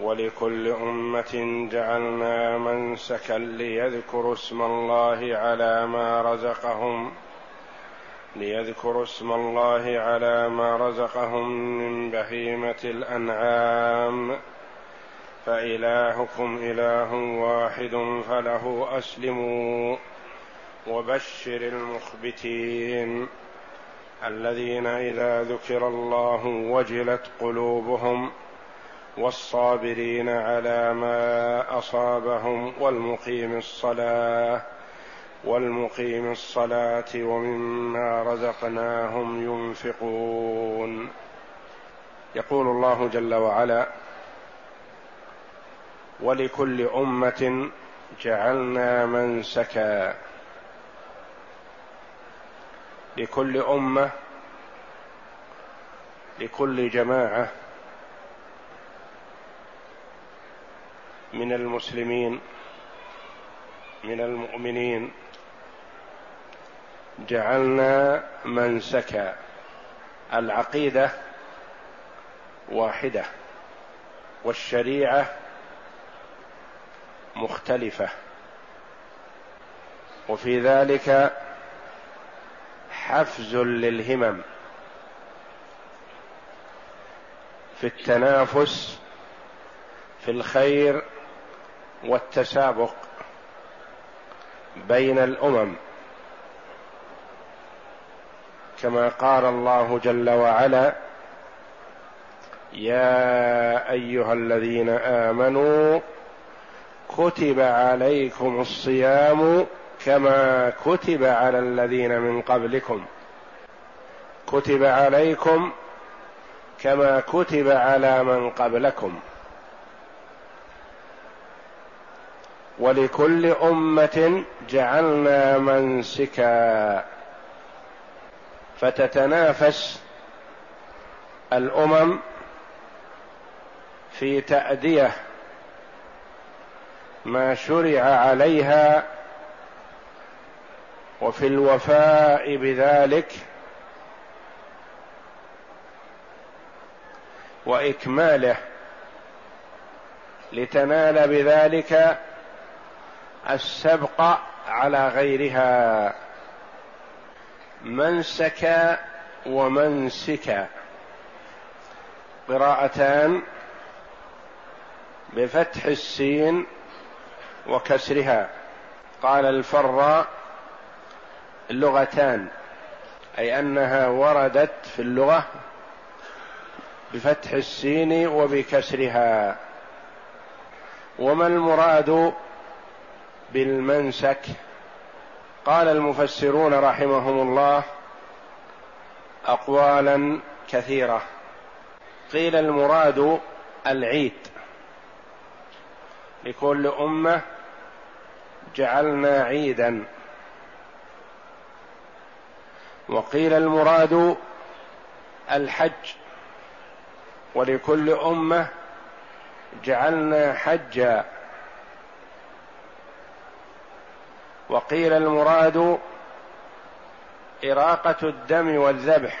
ولكل أمة جعلنا منسكا ليذكروا اسم الله على ما رزقهم ليذكروا اسم الله على ما رزقهم من بهيمة الأنعام. فإلهكم إله واحد فله أسلموا وبشر المخبتين الذين إذا ذكر الله وجلت قلوبهم والصابرين على ما أصابهم والمقيم الصلاة والمقيم الصلاة ومما رزقناهم ينفقون. يقول الله جل وعلا ولكل أمة جعلنا منسكا لكل أمة لكل جماعة من المسلمين من المؤمنين. جعلنا منسكا العقيدة واحدة والشريعة مختلفة. وفي ذلك حفز للهمم في التنافس في الخير والتسابق بين الأمم. كما قال الله جل وعلا يا أيها الذين آمنوا كتب عليكم الصيام كما كتب على الذين من قبلكم. كتب عليكم كما كتب على من قبلكم. ولكل أمة جعلنا منسكا. فتتنافس الأمم في تأدية ما شرع عليها وفي الوفاء بذلك وإكماله. لتنال بذلك السبق على غيرها. منسك ومنسك قراءتان بفتح السين وكسرها. قال الفراء لغتان أي أنها وردت في اللغة بفتح السين وبكسرها. وما المراد بالمنسك. قال المفسرون رحمهم الله اقوالا كثيرة. قيل المراد العيد. لكل أمة جعلنا عيدا. وقيل المراد الحج. ولكل أمة جعلنا حجا. وقيل المراد إراقة الدم والذبح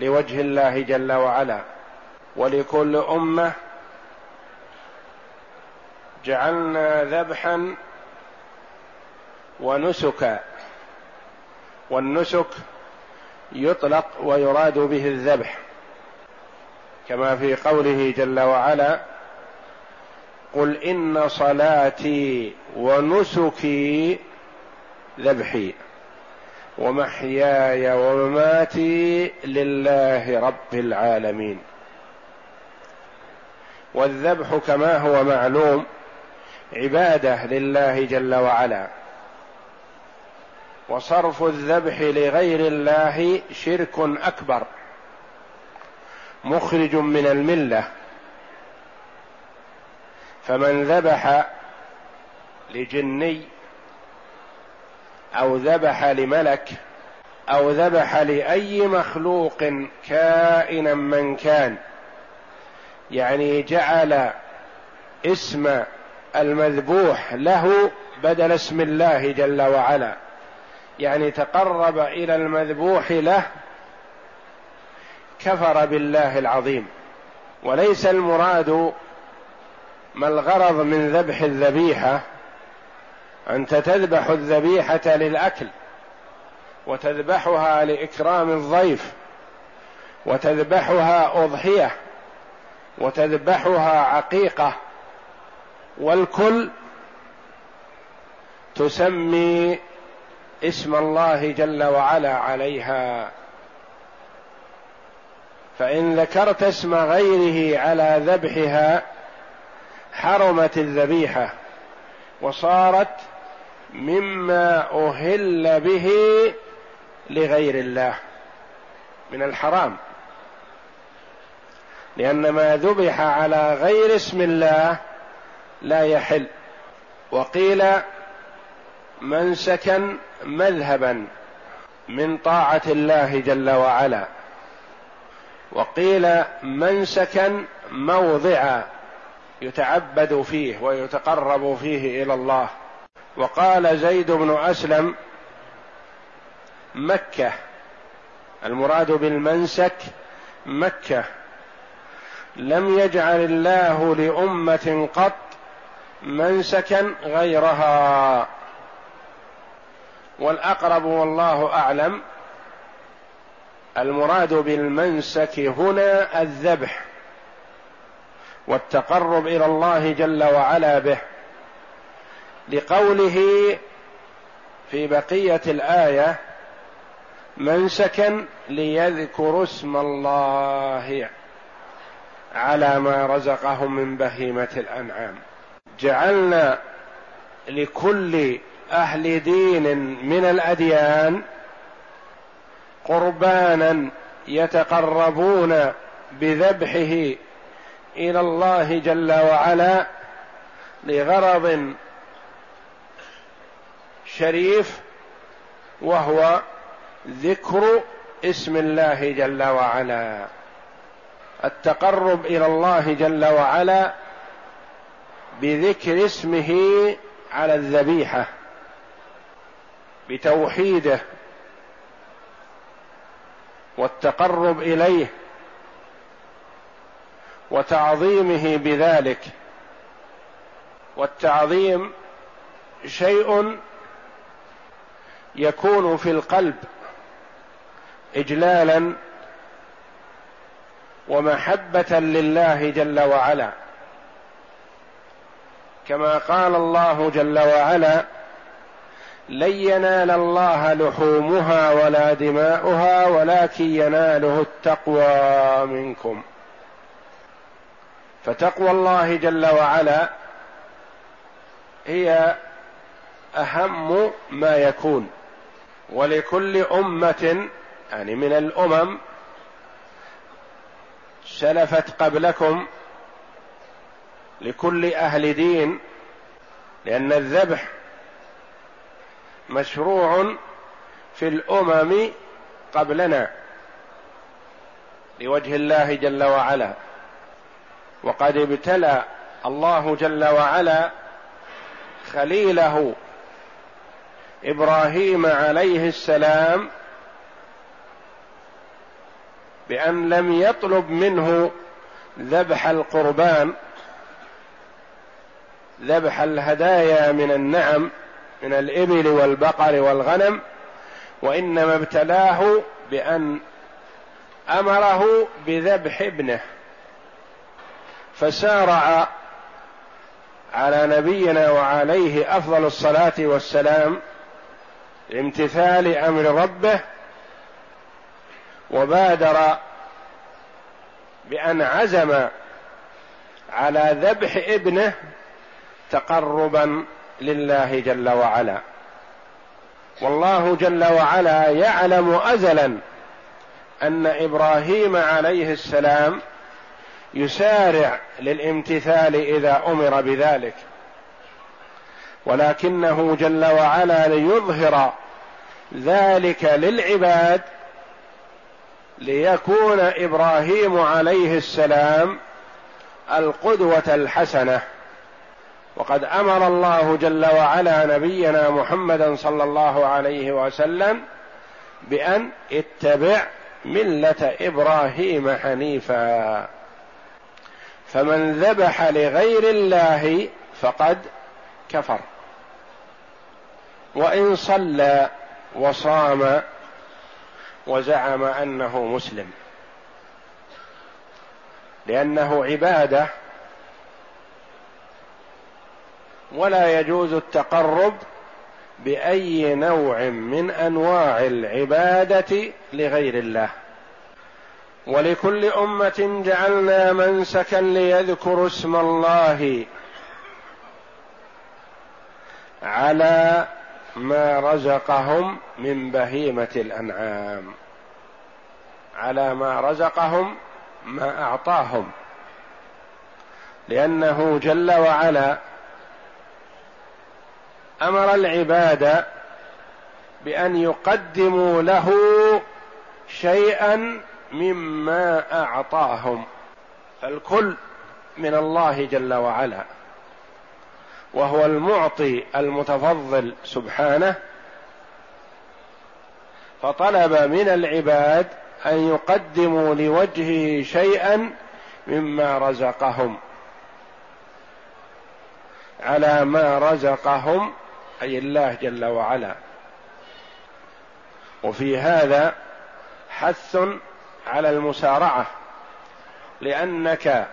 لوجه الله جل وعلا. ولكل أمة جعلنا ذبحا ونسكا. والنسك يطلق ويراد به الذبح. كما في قوله جل وعلا قل إن صلاتي ونسكي ذبحي. ومحياي ومماتي لله رب العالمين. والذبح كما هو معلوم عبادة لله جل وعلا. وصرف الذبح لغير الله شرك أكبر. مخرج من الملة. فمن ذبح لجني أو ذبح لملك أو ذبح لأي مخلوق كائنا من كان. يعني جعل اسم المذبوح له بدل اسم الله جل وعلا. يعني تقرب إلى المذبوح له كفر بالله العظيم. وليس المراد ما الغرض من ذبح الذبيحة أنت تذبح الذبيحة للأكل وتذبحها لإكرام الضيف وتذبحها أضحية وتذبحها عقيقة والكل تسمي اسم الله جل وعلا عليها. فإن ذكرت اسم غيره على ذبحها حرمت الذبيحة وصارت مما أهل به لغير الله من الحرام. لأن ما ذبح على غير اسم الله لا يحل. وقيل منسكا مذهبا من طاعة الله جل وعلا. وقيل منسكا موضعا يتعبد فيه ويتقرب فيه إلى الله. وقال زيد بن أسلم مكة المراد بالمنسك مكة. لم يجعل الله لأمة قط منسكا غيرها. والأقرب والله أعلم المراد بالمنسك هنا الذبح والتقرب إلى الله جل وعلا به. لقوله في بقية الآية منسكا ليذكروا اسم الله على ما رزقهم من بهيمة الأنعام. جعلنا لكل أهل دين من الأديان قربانا يتقربون بذبحه إلى الله جل وعلا لغرض شريف وهو ذكر اسم الله جل وعلا. التقرب إلى الله جل وعلا بذكر اسمه على الذبيحة بتوحيده والتقرب إليه وتعظيمه بذلك. والتعظيم شيء يكون في القلب اجلالا ومحبة لله جل وعلا. كما قال الله جل وعلا لن ينال الله لحومها ولا دماؤها ولكن يناله التقوى منكم. فتقوى الله جل وعلا هي أهم ما يكون. ولكل أمة يعني من الأمم سلفت قبلكم لكل أهل دين لأن الذبح مشروع في الأمم قبلنا لوجه الله جل وعلا. وقد ابتلى الله جل وعلا خليله إبراهيم عليه السلام بأن لم يطلب منه ذبح القربان ذبح الهدايا من النعم من الإبل والبقر والغنم وإنما ابتلاه بأن أمره بذبح ابنه. فسارع على نبينا وعليه أفضل الصلاة والسلام لامتثال أمر ربه وبادر بأن عزم على ذبح ابنه تقربا لله جل وعلا. والله جل وعلا يعلم ازلا أن إبراهيم عليه السلام يسارع للامتثال إذا أمر بذلك. ولكنه جل وعلا ليظهر ذلك للعباد ليكون إبراهيم عليه السلام القدوة الحسنة. وقد أمر الله جل وعلا نبينا محمدا صلى الله عليه وسلم بأن اتبع ملة إبراهيم حنيفا. فمن ذبح لغير الله فقد كفر. وإن صلى وصام وزعم أنه مسلم. لأنه عبادة ولا يجوز التقرب بأي نوع من أنواع العبادة لغير الله. ولكل أمة جعلنا منسكا ليذكروا اسم الله على ما رزقهم من بهيمة الأنعام. على ما رزقهم ما أعطاهم. لأنه جل وعلا أمر العباد بأن يقدموا له شيئا مما أعطاهم. فالكل من الله جل وعلا. وهو المعطي المتفضل سبحانه فطلب من العباد أن يقدموا لوجهه شيئا مما رزقهم. على ما رزقهم أي الله جل وعلا. وفي هذا حث على المسارعة لأنك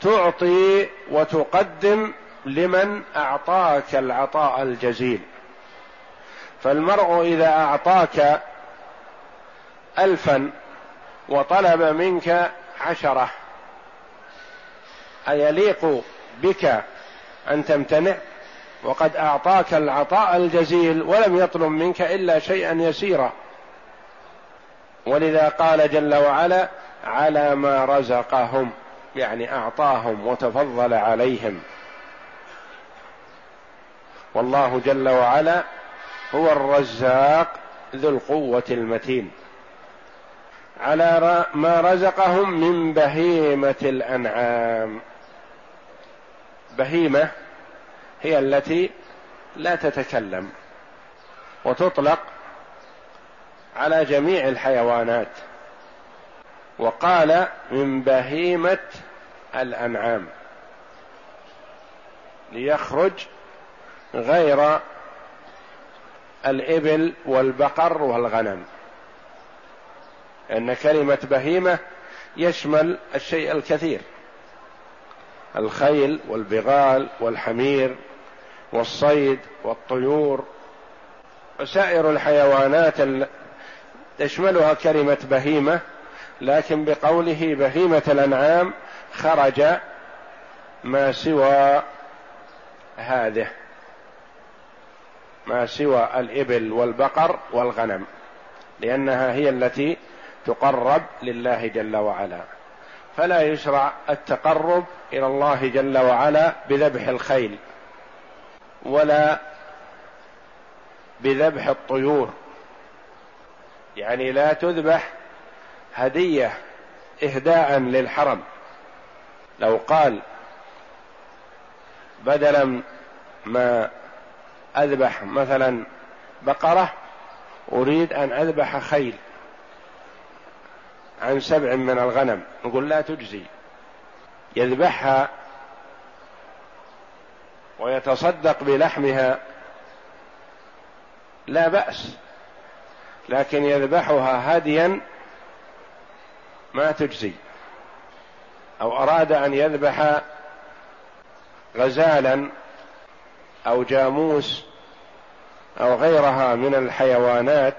تعطي وتقدم لمن أعطاك العطاء الجزيل. فالمرء إذا أعطاك الفا وطلب منك عشرة أيليق بك أن تمتنع؟ وقد أعطاك العطاء الجزيل ولم يطلب منك إلا شيئا يسيرا. ولذا قال جل وعلا على ما رزقهم يعني أعطاهم وتفضل عليهم. والله جل وعلا هو الرزاق ذو القوة المتين. على ما رزقهم من بهيمة الأنعام. بهيمة هي التي لا تتكلم وتطلق على جميع الحيوانات. وقال من بهيمة الأنعام. ليخرج غير الإبل والبقر والغنم. لأن كلمة بهيمة يشمل الشيء الكثير. الخيل والبغال والحمير والصيد والطيور. وسائر الحيوانات تشملها كلمة بهيمة لكن بقوله بهيمة الأنعام خرج ما سوى هذه. ما سوى الإبل والبقر والغنم لأنها هي التي تقرب لله جل وعلا. فلا يشرع التقرب إلى الله جل وعلا بذبح الخيل ولا بذبح الطيور. يعني لا تذبح هدية إهداء للحرم. لو قال بدلا ما أذبح مثلا بقرة أريد أن أذبح خيل عن سبع من الغنم نقول لا تجزي. يذبحها ويتصدق بلحمها لا بأس. لكن يذبحها هديا ما تجزي. أو أراد أن يذبح غزالا أو جاموس أو غيرها من الحيوانات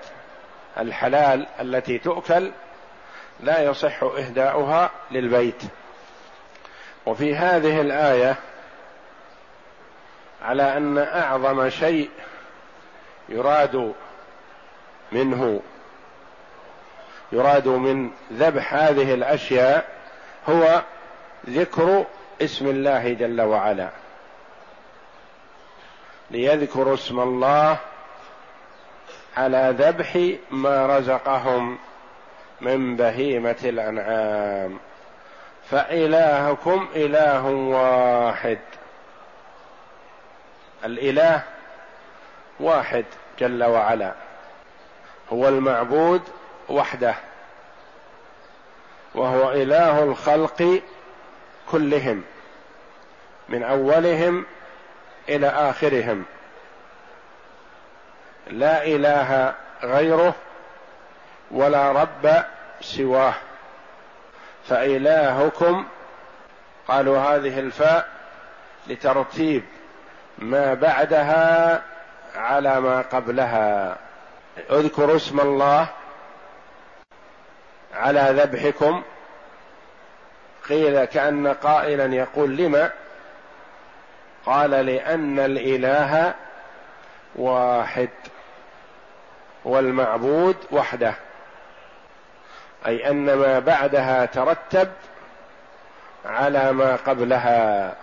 الحلال التي تؤكل لا يصح إهداؤها للبيت. وفي هذه الآية على أن أعظم شيء يراد منه يراد من ذبح هذه الأشياء هو ذكر اسم الله جل وعلا. ليذكروا اسم الله على ذبح ما رزقهم من بهيمة الأنعام. فإلهكم إله واحد. الإله واحد جل وعلا. هو المعبود وحده. وهو إله الخلق كلهم. من أولهم إلى آخرهم. لا إله غيره ولا رب سواه. فإلهكم قالوا هذه الفاء لترتيب ما بعدها على ما قبلها. اذكروا اسم الله على ذبحكم. قيل كأن قائلا يقول لم قال لأن الإله واحد والمعبود وحده أي أن ما بعدها ترتب على ما قبلها.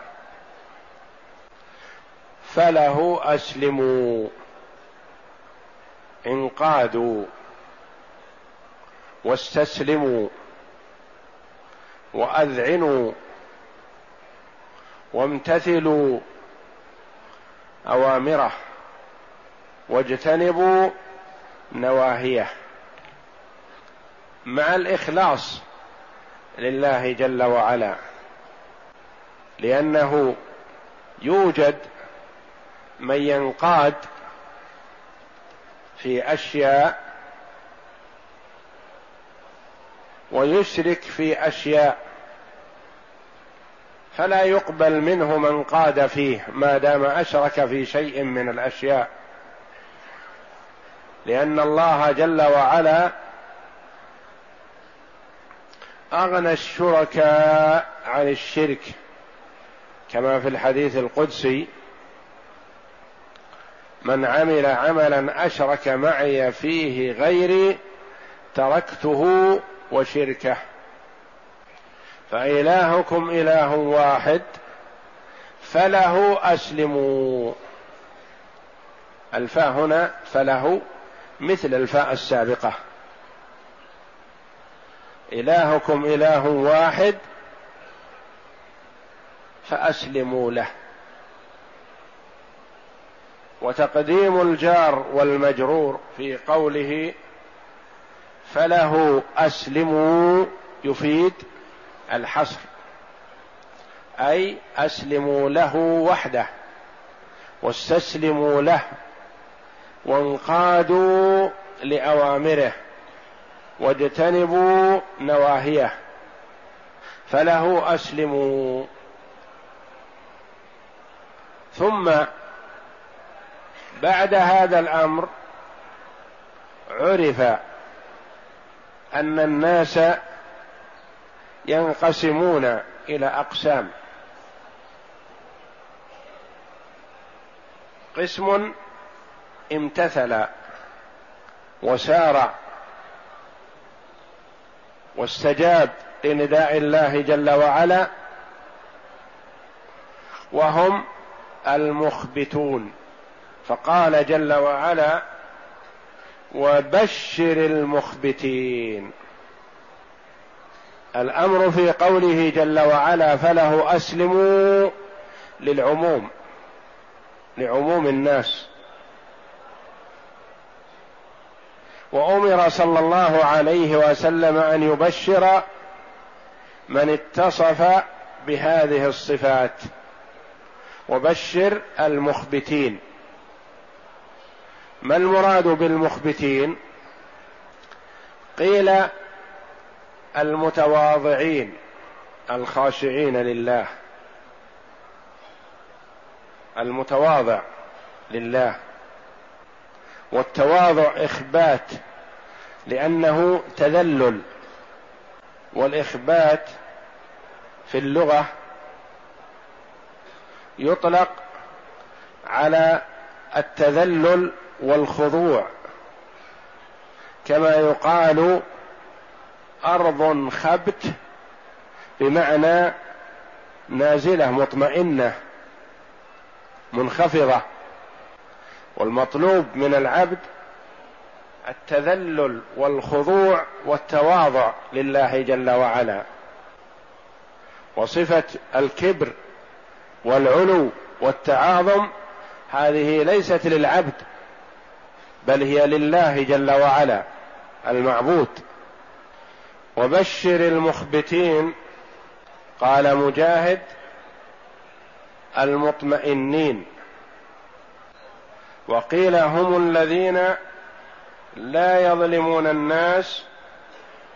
فله أسلموا انقادوا واستسلموا وأذعنوا وامتثلوا. أوامره واجتنبوا نواهيه مع الإخلاص لله جل وعلا لأنه يوجد من ينقاد في أشياء ويشرك في أشياء فلا يقبل منه من قاد فيه ما دام أشرك في شيء من الأشياء. لأن الله جل وعلا أغنى الشركاء عن الشرك كما في الحديث القدسي من عمل عملا أشرك معي فيه غيري تركته وشركه. فإلهكم إله واحد فله أسلموا. الفاء هنا فله مثل الفاء السابقة. إلهكم إله واحد فأسلموا له. وتقديم الجار والمجرور في قوله فله أسلموا يفيد الحصر. أي أسلموا له وحده واستسلموا له وانقادوا لأوامره واجتنبوا نواهيه. فله أسلموا. ثم بعد هذا الأمر عرف أن الناس ينقسمون إلى أقسام. قسم امتثل وسار واستجاب لنداء الله جل وعلا وهم المخبتون. فقال جل وعلا وبشر المخبتين. الأمر في قوله جل وعلا فله أسلموا للعموم لعموم الناس. وأمر صلى الله عليه وسلم أن يبشر من اتصف بهذه الصفات وبشر المخبتين. ما المراد بالمخبتين؟ قيل المتواضعين الخاشعين لله. المتواضع لله. والتواضع إخبات لأنه تذلل. والإخبات في اللغة يطلق على التذلل والخضوع كما يقال أرض خبت بمعنى نازلة مطمئنة منخفضة. والمطلوب من العبد التذلل والخضوع والتواضع لله جل وعلا. وصفة الكبر والعلو والتعاظم هذه ليست للعبد بل هي لله جل وعلا المعبود. وبشر المخبتين قال مجاهد المطمئنين. وقيل هم الذين لا يظلمون الناس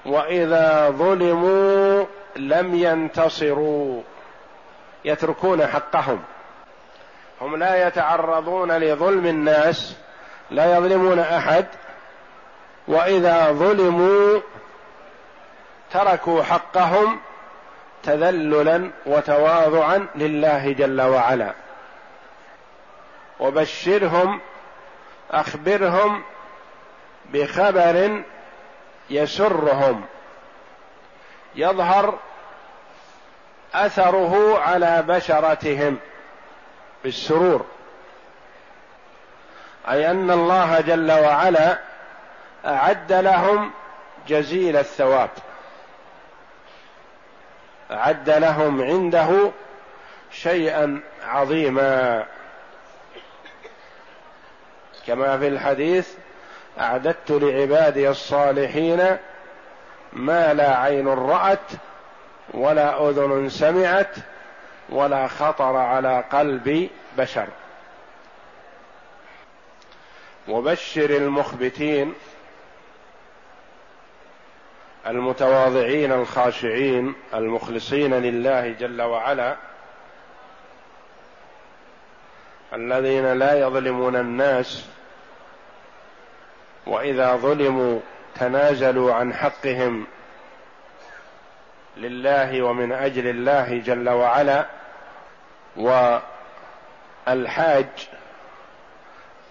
وإذا ظلموا لم ينتصروا. يتركون حقهم. هم لا يتعرضون لظلم الناس لا يظلمون أحد. وإذا ظلموا تركوا حقهم تذللا وتواضعا لله جل وعلا. وبشرهم أخبرهم بخبر يسرهم. يظهر أثره على بشرتهم بالسرور. أي أن الله جل وعلا أعد لهم جزيل الثواب. اعد لهم عنده شيئا عظيما. كما في الحديث أعددت لعبادي الصالحين ما لا عين رأت ولا أذن سمعت ولا خطر على قلب بشر. وبشر المخبتين المتواضعين الخاشعين المخلصين لله جل وعلا الذين لا يظلمون الناس وإذا ظلموا تنازلوا عن حقهم لله ومن أجل الله جل وعلا والحاج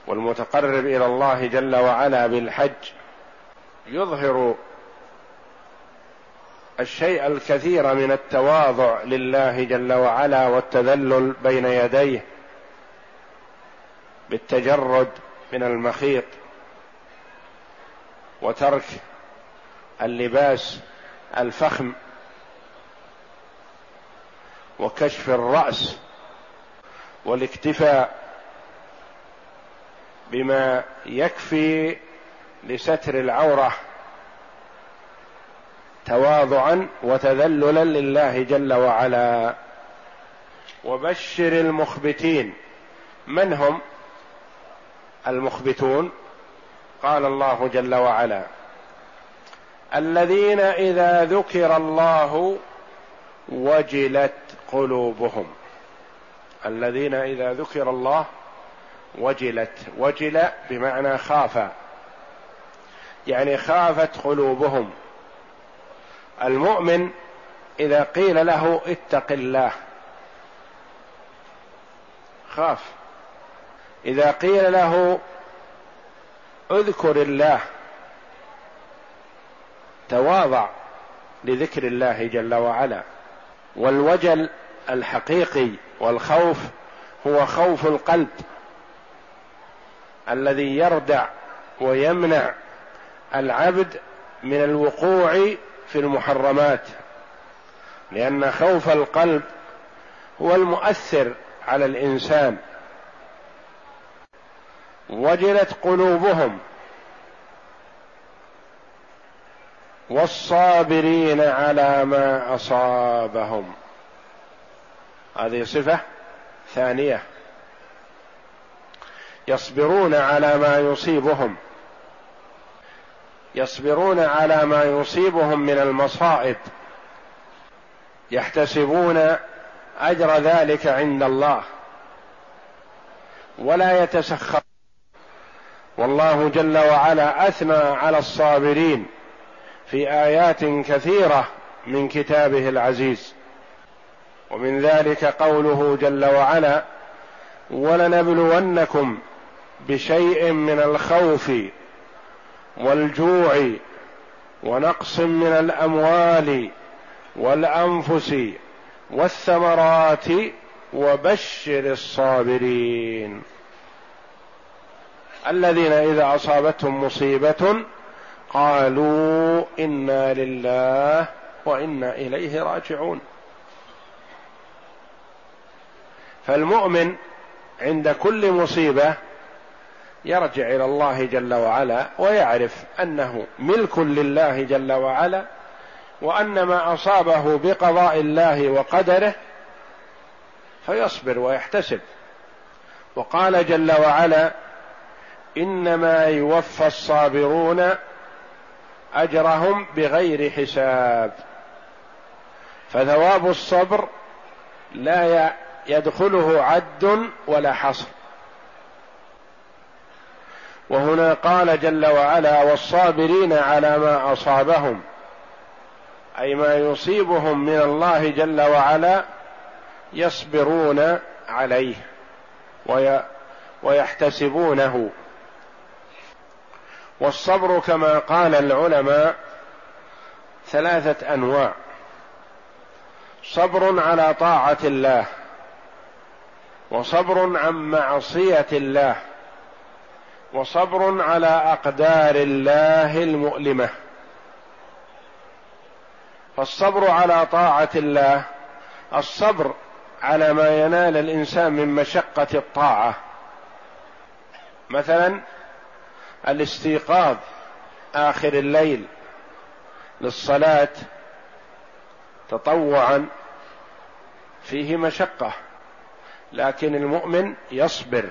والمتقرب إلى الله جل وعلا بالحج يظهر الشيء الكثير من التواضع لله جل وعلا والتذلل بين يديه بالتجرد من المخيط وترك اللباس الفخم وكشف الرأس والاكتفاء بما يكفي لستر العورة تواضعا وتذللا لله جل وعلا. وبشر المخبتين. من هم المخبتون؟ قال الله جل وعلا. الذين إذا ذكر الله وجلت قلوبهم. الذين إذا ذكر الله وجلت. وجل بمعنى خاف. يعني خافت قلوبهم. المؤمن إذا قيل له اتق الله. خاف. إذا قيل له اذكر الله. تواضع لذكر الله جل وعلا. والوجل الحقيقي والخوف هو خوف القلب الذي يردع ويمنع العبد من الوقوع في المحرمات لأن خوف القلب هو المؤثر على الإنسان. وجلت قلوبهم والصابرين على ما أصابهم. هذه صفة ثانية. يصبرون على ما يصيبهم. يصبرون على ما يصيبهم من المصائب يحتسبون أجر ذلك عند الله ولا يتسخر. والله جل وعلا أثنى على الصابرين في آيات كثيرة من كتابه العزيز. ومن ذلك قوله جل وعلا ولنبلونكم بشيء من الخوف والجوع ونقص من الأموال والأنفس والثمرات وبشر الصابرين. الذين إذا أصابتهم مصيبة قالوا إنا لله وإنا إليه راجعون. فالمؤمن عند كل مصيبة يرجع إلى الله جل وعلا ويعرف أنه ملك لله جل وعلا وأن ما أصابه بقضاء الله وقدره فيصبر ويحتسب. وقال جل وعلا إنما يوفى الصابرون أجرهم بغير حساب. فثواب الصبر لا يدخله عد ولا حصر. وهنا قال جل وعلا والصابرين على ما أصابهم أي ما يصيبهم من الله جل وعلا يصبرون عليه وي ويحتسبونه. والصبر كما قال العلماء ثلاثة أنواع. صبر على طاعة الله وصبر عن معصية الله. وصبر على أقدار الله المؤلمة. فالصبر على طاعة الله الصبر على ما ينال الإنسان من مشقة الطاعة. مثلا الاستيقاظ آخر الليل للصلاة تطوعا فيه مشقة لكن المؤمن يصبر.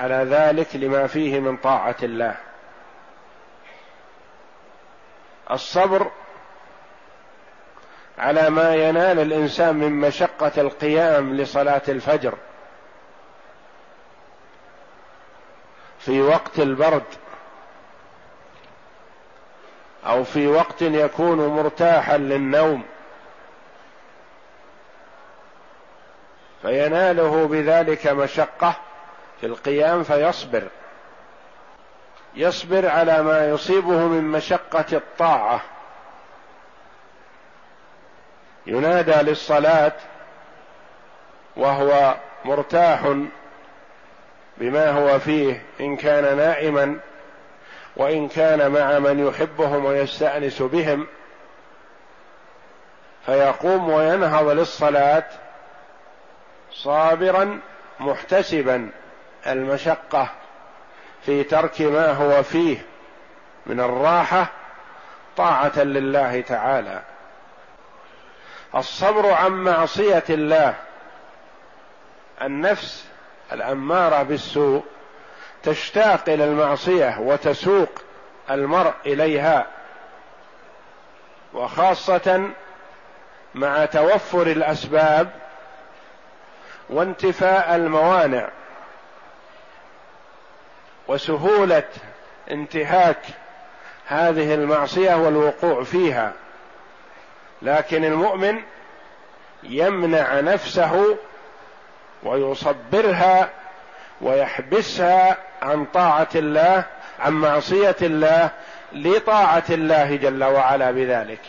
على ذلك لما فيه من طاعة الله. الصبر على ما ينال الإنسان من مشقة القيام لصلاة الفجر في وقت البرد أو في وقت يكون مرتاحا للنوم. فيناله بذلك مشقة في القيام فيصبر. يصبر على ما يصيبه من مشقة الطاعة. ينادى للصلاة وهو مرتاح بما هو فيه إن كان نائما وإن كان مع من يحبهم ويستأنس بهم. فيقوم وينهض للصلاة صابرا محتسبا. المشقة في ترك ما هو فيه من الراحة طاعة لله تعالى. الصبر عن معصية الله. النفس الأمارة بالسوء تشتاق إلى المعصية وتسوق المرء إليها. وخاصة مع توفر الأسباب وانتفاء الموانع. وسهولة انتهاك هذه المعصية والوقوع فيها. لكن المؤمن يمنع نفسه ويصبرها ويحبسها عن طاعة الله عن معصية الله لطاعة الله جل وعلا بذلك.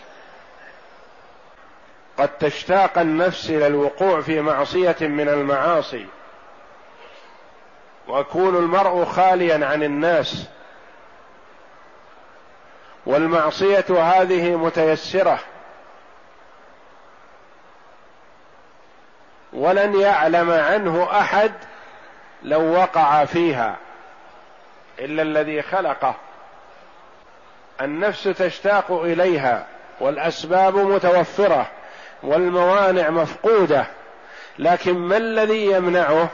قد تشتاق النفس إلى الوقوع في معصية من المعاصي. ويكون المرء خاليا عن الناس. والمعصية هذه متيسرة. ولن يعلم عنه أحد لو وقع فيها إلا الذي خلقه. النفس تشتاق إليها والأسباب متوفرة والموانع مفقودة. لكن ما الذي يمنعه؟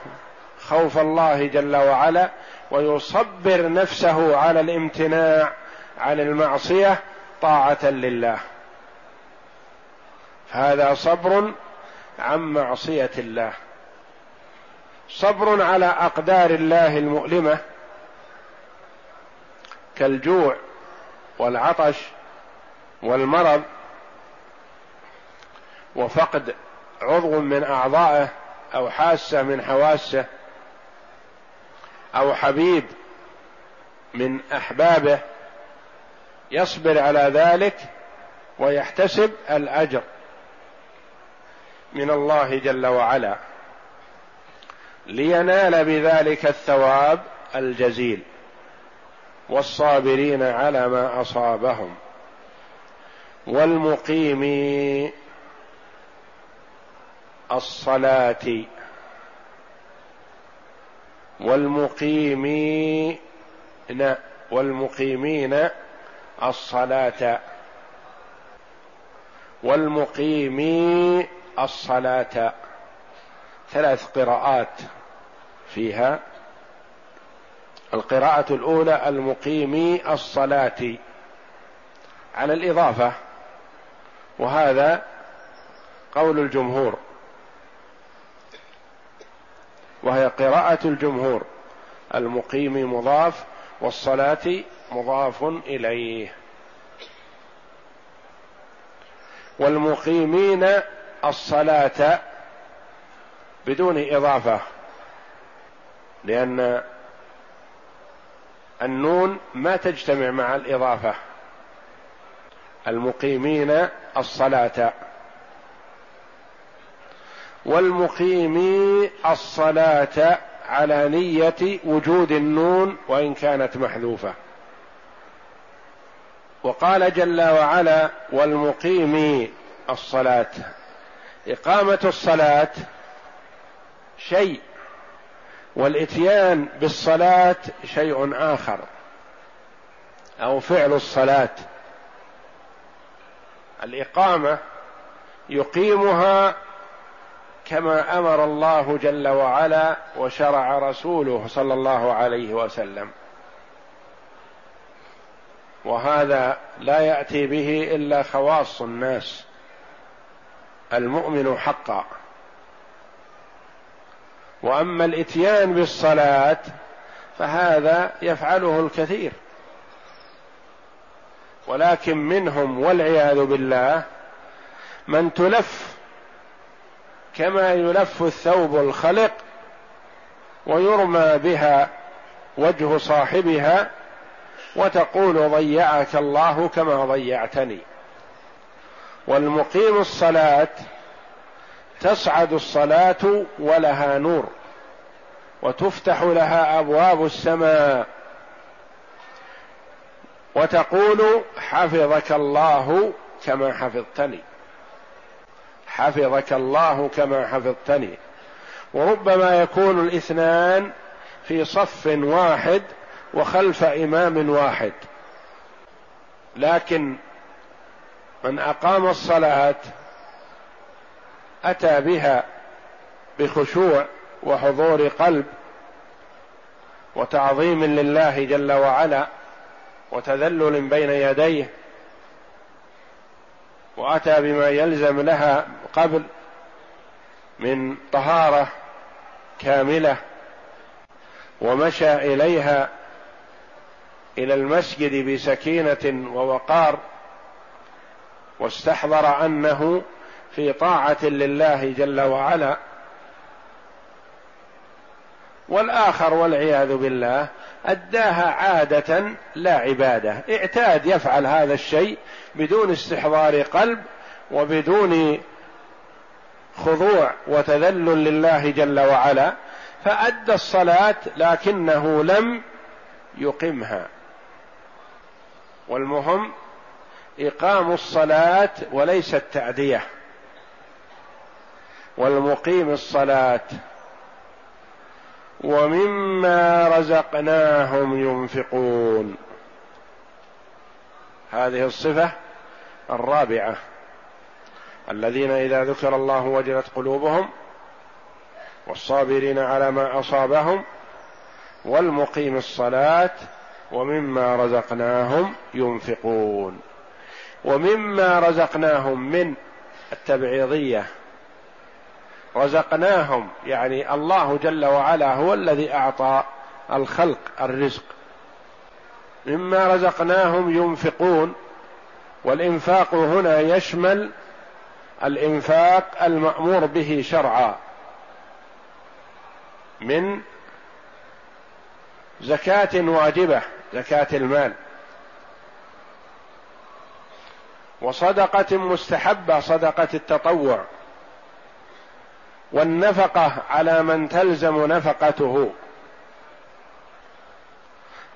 خوف الله جل وعلا ويصبر نفسه على الامتناع عن المعصية طاعة لله. هذا صبر عن معصية الله. صبر على أقدار الله المؤلمة كالجوع والعطش والمرض وفقد عضو من أعضائه أو حاسة من حواسه أو حبيب من أحبابه يصبر على ذلك ويحتسب الأجر من الله جل وعلا لينال بذلك الثواب الجزيل والصابرين على ما أصابهم والمقيم الصلاة والمقيمين والمقيمين الصلاة. والمقيمي الصلاة. ثلاث قراءات فيها. القراءة الأولى المقيم الصلاة. على الإضافة. وهذا قول الجمهور. وهي قراءة الجمهور. المقيم مضاف والصلاة مضاف إليه. والمقيمين الصلاة بدون إضافة لأن النون ما تجتمع مع الإضافة. المقيمين الصلاة. والمقيمي الصلاة على نية وجود النون وإن كانت محذوفة. وقال جل وعلا والمقيم الصلاة. إقامة الصلاة شيء والإتيان بالصلاة شيء آخر أو فعل الصلاة. الإقامة يقيمها كما أمر الله جل وعلا وشرع رسوله صلى الله عليه وسلم. وهذا لا يأتي به إلا خواص الناس. المؤمن حقا. وأما الإتيان بالصلاة فهذا يفعله الكثير. ولكن منهم والعياذ بالله من تلف كما يلف الثوب الخلق ويرمى بها وجه صاحبها وتقول ضيعك الله كما ضيعتني. والمقيم الصلاة تصعد الصلاة ولها نور وتفتح لها أبواب السماء وتقول حفظك الله كما حفظتني. حفظك الله كما حفظتني. وربما يكون الإثنان في صف واحد وخلف إمام واحد. لكن من أقام الصلاة أتى بها بخشوع وحضور قلب وتعظيم لله جل وعلا وتذلل بين يديه وأتى بما يلزم لها قبل من طهارة كاملة ومشى إليها إلى المسجد بسكينة ووقار واستحضر أنه في طاعة لله جل وعلا. والآخر والعياذ بالله أداها عادة لا عبادة. اعتاد يفعل هذا الشيء بدون استحضار قلب وبدون خضوع وتذلل لله جل وعلا فأدى الصلاة لكنه لم يقمها. والمهم إقام الصلاة وليس التعديه والمقيم الصلاة. ومما رزقناهم ينفقون. هذه الصفة الرابعة. الذين إذا ذكر الله وجلت قلوبهم والصابرين على ما أصابهم والمقيم الصلاة ومما رزقناهم ينفقون ومما رزقناهم من التبعيضية. رزقناهم يعني الله جل وعلا هو الذي أعطى الخلق الرزق. مما رزقناهم ينفقون والإنفاق هنا يشمل الإنفاق المأمور به شرعا من زكاة واجبة زكاة المال. وصدقة مستحبة صدقة التطوع. والنفقة على من تلزم نفقته.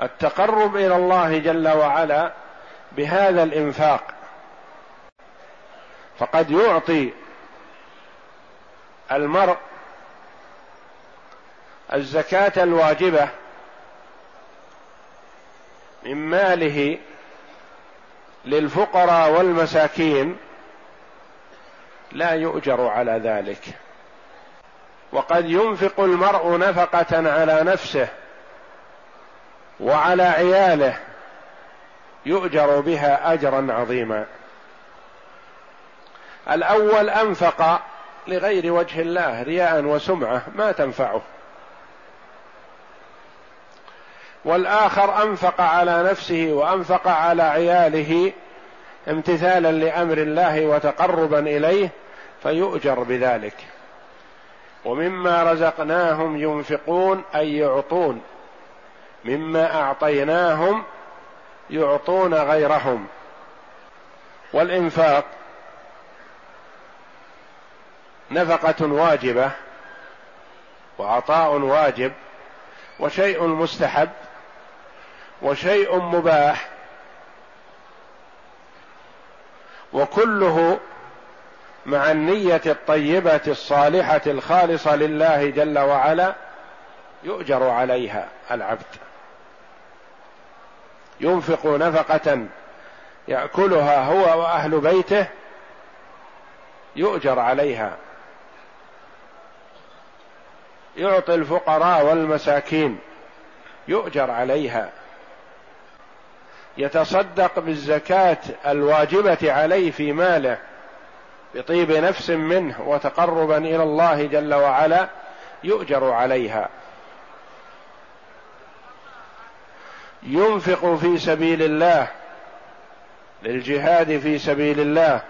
التقرب إلى الله جل وعلا بهذا الإنفاق. فقد يعطي المرء الزكاة الواجبة من ماله للفقراء والمساكين لا يؤجر على ذلك. وقد ينفق المرء نفقة على نفسه وعلى عياله يؤجر بها أجرا عظيما. الأول أنفق لغير وجه الله رياء وسمعة ما تنفعه. والآخر أنفق على نفسه وأنفق على عياله امتثالا لأمر الله وتقربا إليه فيؤجر بذلك. ومما رزقناهم ينفقون أي يعطون. مما أعطيناهم يعطون غيرهم. والإنفاق نفقة واجبة وعطاء واجب وشيء مستحب وشيء مباح وكله مع النية الطيبة الصالحة الخالصة لله جل وعلا يؤجر عليها العبد. ينفق نفقة يأكلها هو وأهل بيته يؤجر عليها يعطي الفقراء والمساكين يؤجر عليها. يتصدق بالزكاة الواجبة عليه في ماله بطيب نفس منه وتقربا إلى الله جل وعلا يؤجر عليها. ينفق في سبيل الله للجهاد في سبيل الله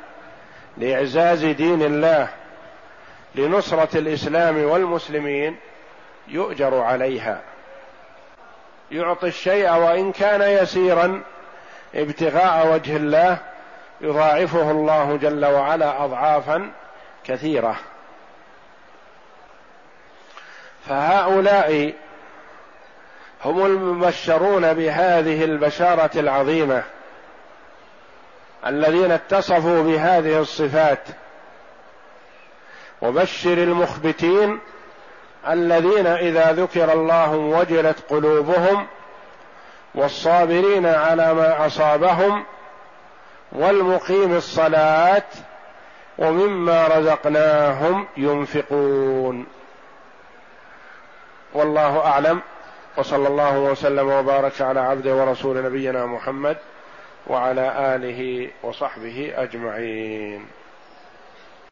لإعزاز دين الله لنصرة الإسلام والمسلمين يؤجر عليها. يعطي الشيء وإن كان يسيرا ابتغاء وجه الله يضاعفه الله جل وعلا اضعافا كثيرة. فهؤلاء هم المبشرون بهذه البشارة العظيمة الذين اتصفوا بهذه الصفات. وبشر المخبتين الذين إذا ذكر الله وجلت قلوبهم والصابرين على ما أصابهم والمقيم الصلاة ومما رزقناهم ينفقون. والله أعلم. وصلى الله وسلم وبارك على عبده ورسول نبينا محمد وعلى آله وصحبه أجمعين.